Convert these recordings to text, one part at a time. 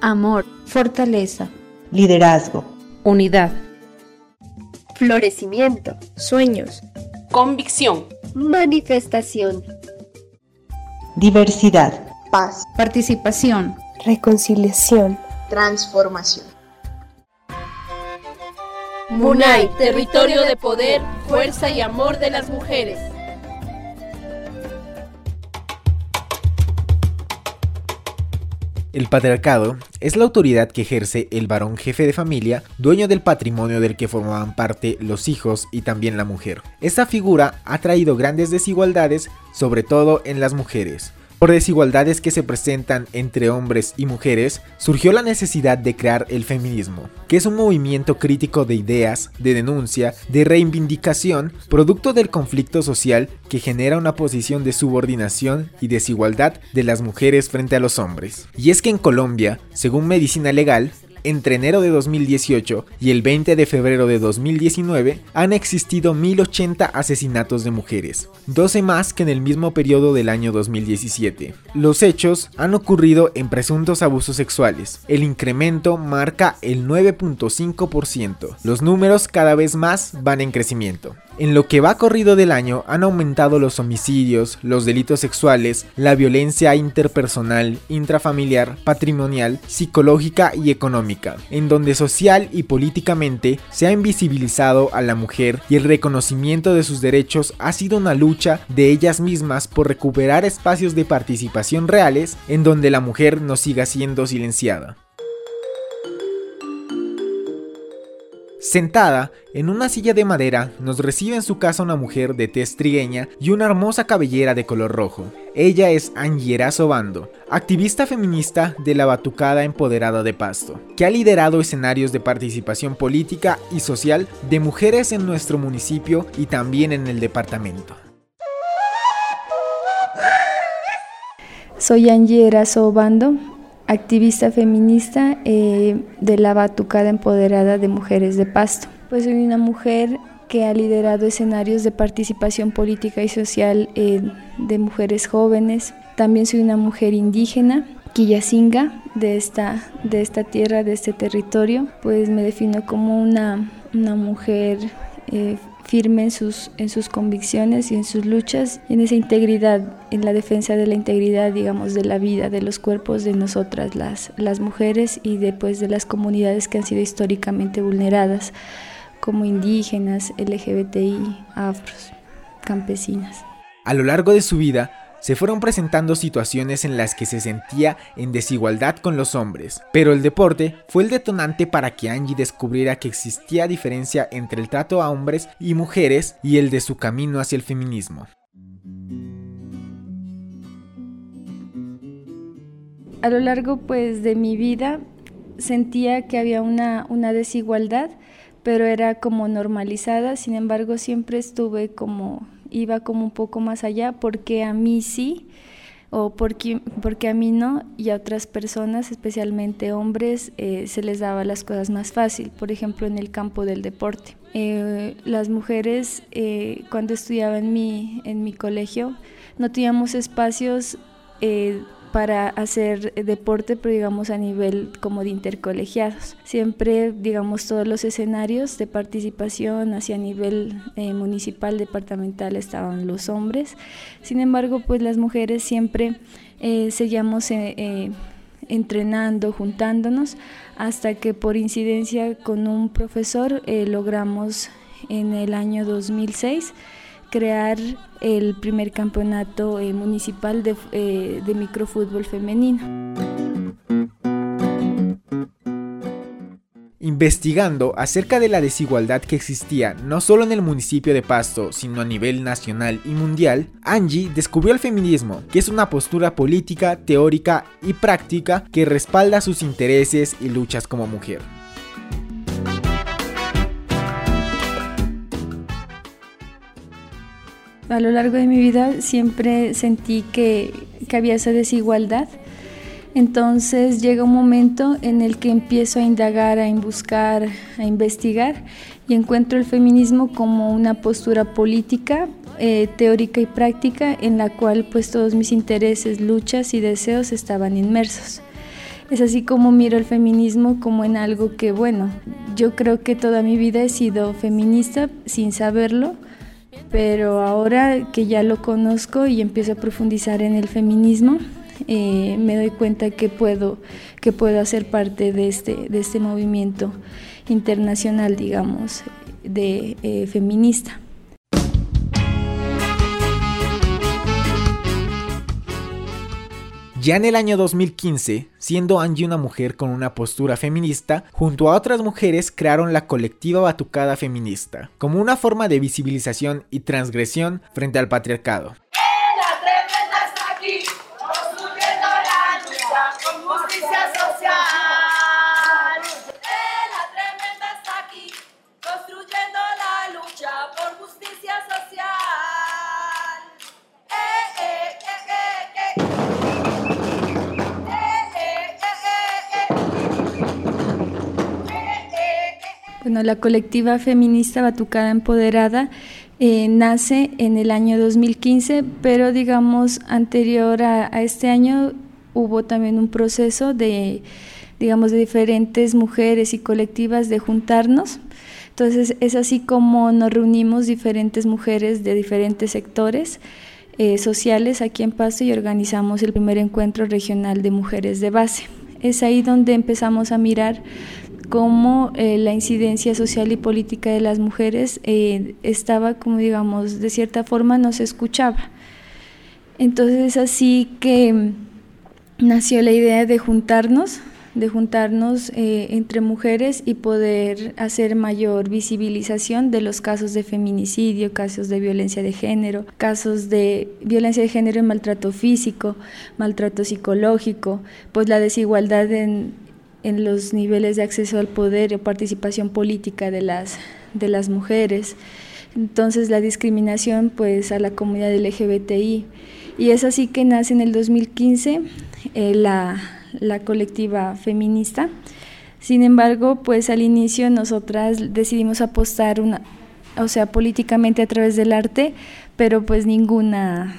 amor, fortaleza, liderazgo, unidad, florecimiento, sueños, convicción, manifestación, diversidad, paz, participación, reconciliación, transformación. Munay, territorio de poder, fuerza y amor de las mujeres. El patriarcado es la autoridad que ejerce el varón jefe de familia, dueño del patrimonio del que formaban parte los hijos y también la mujer. Esta figura ha traído grandes desigualdades, sobre todo en las mujeres. Por desigualdades que se presentan entre hombres y mujeres, surgió la necesidad de crear el feminismo, que es un movimiento crítico de ideas, de denuncia, de reivindicación, producto del conflicto social que genera una posición de subordinación y desigualdad de las mujeres frente a los hombres. Y es que en Colombia, según Medicina Legal, entre enero de 2018 y el 20 de febrero de 2019 han existido 1080 asesinatos de mujeres, 12 más que en el mismo periodo del año 2017. Los hechos han ocurrido en presuntos abusos sexuales. El incremento marca el 9.5%. Los números cada vez más van en crecimiento. En lo que va corrido del año han aumentado los homicidios, los delitos sexuales, la violencia interpersonal, intrafamiliar, patrimonial, psicológica y económica, en donde social y políticamente se ha invisibilizado a la mujer y el reconocimiento de sus derechos ha sido una lucha de ellas mismas por recuperar espacios de participación reales en donde la mujer no siga siendo silenciada. Sentada en una silla de madera, nos recibe en su casa una mujer de tez trigueña y una hermosa cabellera de color rojo. Ella es Angiera Sobando, activista feminista de la Batucada Empoderada de Pasto, que ha liderado escenarios de participación política y social de mujeres en nuestro municipio y también en el departamento. Soy Angiera Sobando, activista feminista eh, de la Batucada Empoderada de Mujeres de Pasto. Pues soy una mujer que ha liderado escenarios de participación política y social eh, de mujeres jóvenes. También soy una mujer indígena, quillacinga, de esta, de esta tierra, de este territorio. Pues me defino como una, una mujer eh, firme en sus, en sus convicciones y en sus luchas, en esa integridad, en la defensa de la integridad, digamos, de la vida, de los cuerpos de nosotras, las, las mujeres, y después de las comunidades que han sido históricamente vulneradas, como indígenas, LGBTI, afros, campesinas. A lo largo de su vida, se fueron presentando situaciones en las que se sentía en desigualdad con los hombres, pero el deporte fue el detonante para que Angie descubriera que existía diferencia entre el trato a hombres y mujeres y el de su camino hacia el feminismo. A lo largo pues de mi vida sentía que había una, una desigualdad, pero era como normalizada, sin embargo siempre estuve como iba como un poco más allá, porque a mí sí o porque, porque a mí no y a otras personas, especialmente hombres, eh, se les daba las cosas más fácil, por ejemplo en el campo del deporte. Eh, las mujeres eh, cuando estudiaba en mi, en mi colegio no teníamos espacios para hacer deporte, pero digamos a nivel como de intercolegiados. Siempre, digamos, todos los escenarios de participación hacia nivel eh, municipal, departamental estaban los hombres. Sin embargo, pues las mujeres siempre eh, seguíamos eh, entrenando, juntándonos, hasta que por incidencia con un profesor logramos en el año 2006 crear el primer campeonato eh, municipal de, eh, de microfútbol femenino. Investigando acerca de la desigualdad que existía no solo en el municipio de Pasto, sino a nivel nacional y mundial, Angie descubrió el feminismo, que es una postura política, teórica y práctica que respalda sus intereses y luchas como mujer. A lo largo de mi vida siempre sentí que, había esa desigualdad. Entonces llega un momento en el que empiezo a indagar, a buscar, a investigar y encuentro el feminismo como una postura política, eh, teórica y práctica en la cual pues todos mis intereses, luchas y deseos estaban inmersos. Es así como miro el feminismo como en algo que, bueno, yo creo que toda mi vida he sido feminista sin saberlo, pero ahora que ya lo conozco y empiezo a profundizar en el feminismo, eh, me doy cuenta que puedo, que puedo hacer parte de este, de este movimiento internacional, digamos, de eh, feminista. Ya en el año 2015, siendo Angie una mujer con una postura feminista, junto a otras mujeres crearon la colectiva Batucada Feminista, como una forma de visibilización y transgresión frente al patriarcado. La colectiva feminista Batucada Empoderada eh, nace en el año 2015, pero digamos anterior a, este año hubo también un proceso de, digamos, de diferentes mujeres y colectivas de juntarnos. Entonces es así como nos reunimos diferentes mujeres de diferentes sectores eh, sociales aquí en Pasto y organizamos el primer encuentro regional de mujeres de base. Es ahí donde empezamos a mirar cómo eh, la incidencia social y política de las mujeres eh, estaba, como digamos, de cierta forma no se escuchaba. Entonces es así que nació la idea de juntarnos, de juntarnos eh, entre mujeres y poder hacer mayor visibilización de los casos de feminicidio, casos de violencia de género, casos de violencia de género y maltrato físico, maltrato psicológico, pues la desigualdad en, en los niveles de acceso al poder o participación política de las, de las mujeres. Entonces la discriminación pues a la comunidad LGBTI. Y es así que nace en el 2015 eh, la, la colectiva feminista. Sin embargo, pues al inicio nosotras decidimos apostar una, o sea, políticamente a través del arte, pero pues ninguna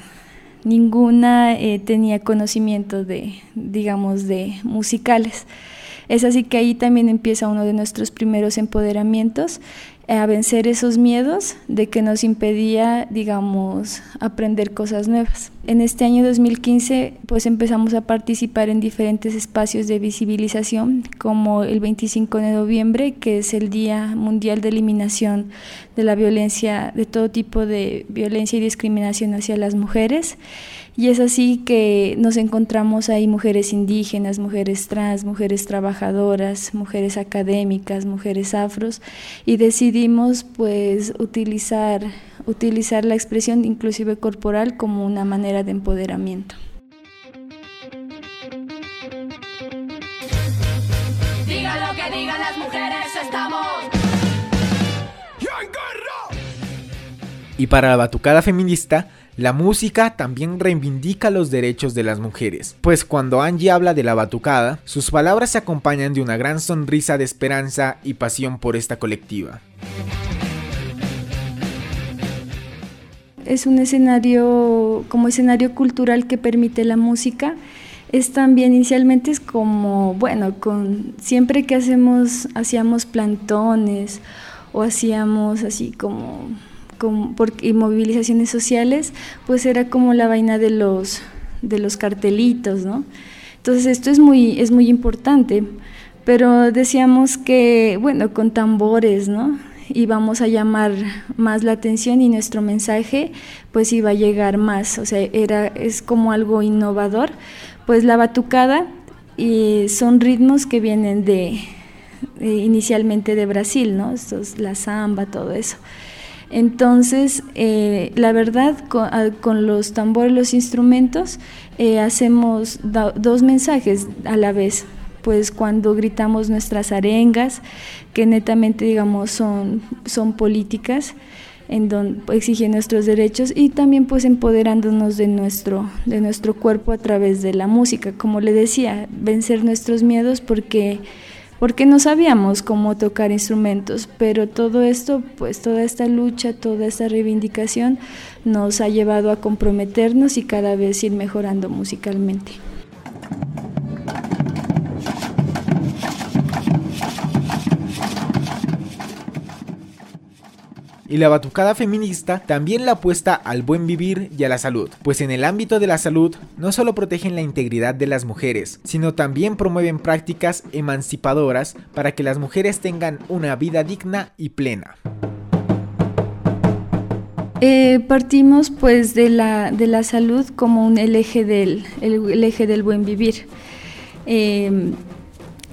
ninguna eh, tenía conocimiento de, digamos, de musicales. Es así que ahí también empieza uno de nuestros primeros empoderamientos, eh, a vencer esos miedos de que nos impedía, digamos, aprender cosas nuevas. En este año 2015, pues empezamos a participar en diferentes espacios de visibilización, como el 25 de noviembre, que es el Día Mundial de Eliminación de la Violencia, de todo tipo de violencia y discriminación hacia las mujeres. Y es así que nos encontramos ahí mujeres indígenas, mujeres trans, mujeres trabajadoras, mujeres académicas, mujeres afros y decidimos pues utilizar, utilizar la expresión inclusive corporal como una manera de empoderamiento. Diga lo que digan las mujeres, estamos Y para la batucada feminista, la música también reivindica los derechos de las mujeres, pues cuando Angie habla de la batucada, sus palabras se acompañan de una gran sonrisa de esperanza y pasión por esta colectiva. Es un escenario como escenario cultural que permite la música. Es también inicialmente es como, bueno, con siempre que hacemos hacíamos plantones o hacíamos así como y movilizaciones sociales, pues era como la vaina de los, de los cartelitos, ¿no? Entonces esto es muy, es muy importante, pero decíamos que, bueno, con tambores, ¿no? íbamos a llamar más la atención y nuestro mensaje pues iba a llegar más, o sea, era, es como algo innovador, pues la batucada y son ritmos que vienen de, inicialmente de Brasil, ¿no? Estos, la samba, todo eso. Entonces, eh, la verdad, con, los tambores, los instrumentos, eh, hacemos dos mensajes a la vez. Pues cuando gritamos nuestras arengas, que netamente, digamos, son, son políticas, en donde exigen nuestros derechos y también pues empoderándonos de nuestro, de nuestro cuerpo a través de la música. Como le decía, vencer nuestros miedos porque porque no sabíamos cómo tocar instrumentos, pero todo esto, pues toda esta lucha, toda esta reivindicación nos ha llevado a comprometernos y cada vez ir mejorando musicalmente. Y la batucada feminista también la apuesta al buen vivir y a la salud, pues en el ámbito de la salud no solo protegen la integridad de las mujeres, sino también promueven prácticas emancipadoras para que las mujeres tengan una vida digna y plena. Eh, partimos pues de la, de la salud como el, eje del, el, eje del buen vivir. Eh,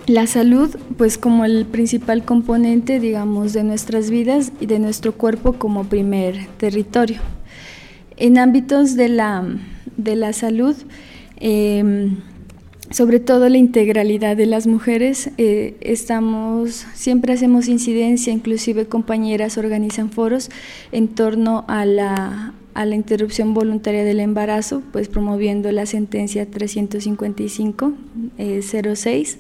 la salud pues como el principal componente digamos de nuestras vidas y de nuestro cuerpo como primer territorio. En ámbitos de la, de la salud, eh, sobre todo la integralidad de las mujeres. Eh, estamos, siempre hacemos incidencia, inclusive compañeras organizan foros en torno a la, a la interrupción voluntaria del embarazo, pues promoviendo la sentencia 355-06, eh,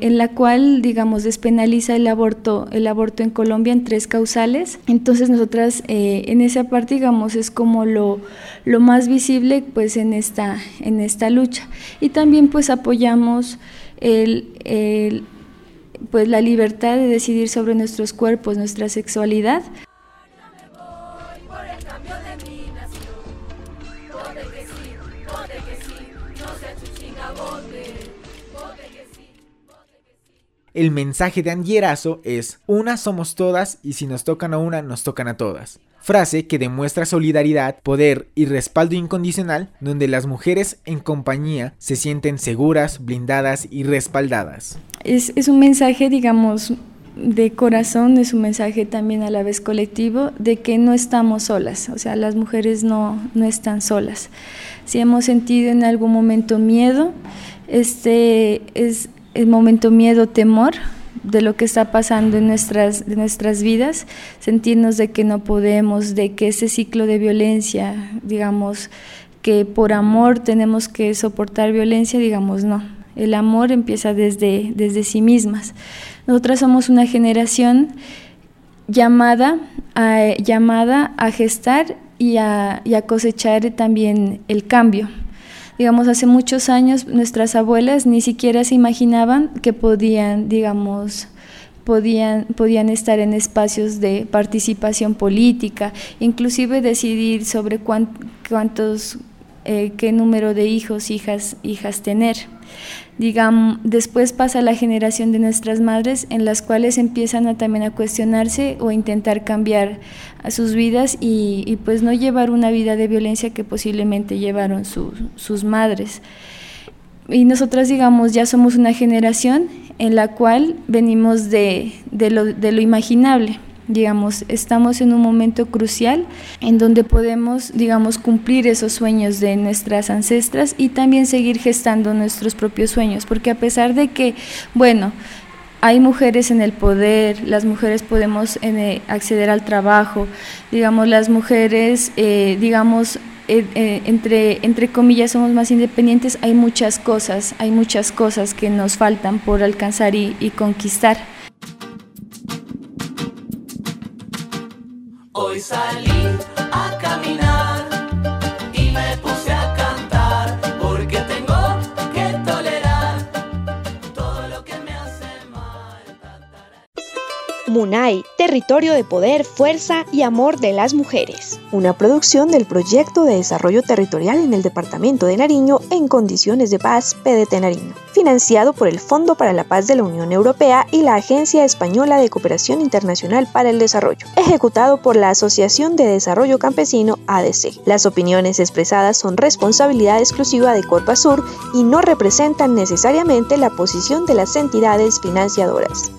en la cual, digamos, despenaliza el aborto, el aborto en Colombia en tres causales. Entonces nosotras eh, en esa parte, digamos, es como lo, lo más visible pues en esta, en esta lucha. Y también pues apoyamos el, el, pues la libertad de decidir sobre nuestros cuerpos, nuestra sexualidad. El mensaje de Angierazo es, una somos todas y si nos tocan a una, nos tocan a todas. Frase que demuestra solidaridad, poder y respaldo incondicional, donde las mujeres en compañía se sienten seguras, blindadas y respaldadas. Es, es un mensaje, digamos, de corazón, es un mensaje también a la vez colectivo de que no estamos solas, o sea, las mujeres no, no están solas. Si hemos sentido en algún momento miedo, este es el momento miedo, temor de lo que está pasando en nuestras, nuestras vidas, sentirnos de que no podemos, de que ese ciclo de violencia, digamos, que por amor tenemos que soportar violencia, digamos, no. El amor empieza desde, desde sí mismas. Nosotras somos una generación llamada a, llamada a gestar y a cosechar también el cambio. Digamos, hace muchos años nuestras abuelas ni siquiera se imaginaban que podían, digamos, podían, podían estar en espacios de participación política, inclusive decidir sobre cuántos, eh, qué número de hijos, hijas, hijas tener digamos, después pasa la generación de nuestras madres en las cuales empiezan a, también a cuestionarse o intentar cambiar a sus vidas y, pues no llevar una vida de violencia que posiblemente llevaron sus madres. Y nosotras, digamos, ya somos una generación en la cual venimos de, de lo imaginable digamos, estamos en un momento crucial en donde podemos, digamos, cumplir esos sueños de nuestras ancestras y también seguir gestando nuestros propios sueños, porque a pesar de que, bueno, hay mujeres en el poder, las mujeres podemos eh, acceder al trabajo, digamos, las mujeres, eh, digamos, eh, entre, entre comillas, somos más independientes, hay muchas cosas, hay muchas cosas que nos faltan por alcanzar y, y conquistar. Hoy salí Munay, territorio de poder, fuerza y amor de las mujeres. Una producción del Proyecto de Desarrollo Territorial en el Departamento de Nariño en condiciones de paz PDT Nariño, financiado por el Fondo para la Paz de la Unión Europea y la Agencia Española de Cooperación Internacional para el Desarrollo, ejecutado por la Asociación de Desarrollo Campesino ADC. Las opiniones expresadas son responsabilidad exclusiva de Corpa Sur y no representan necesariamente la posición de las entidades financiadoras.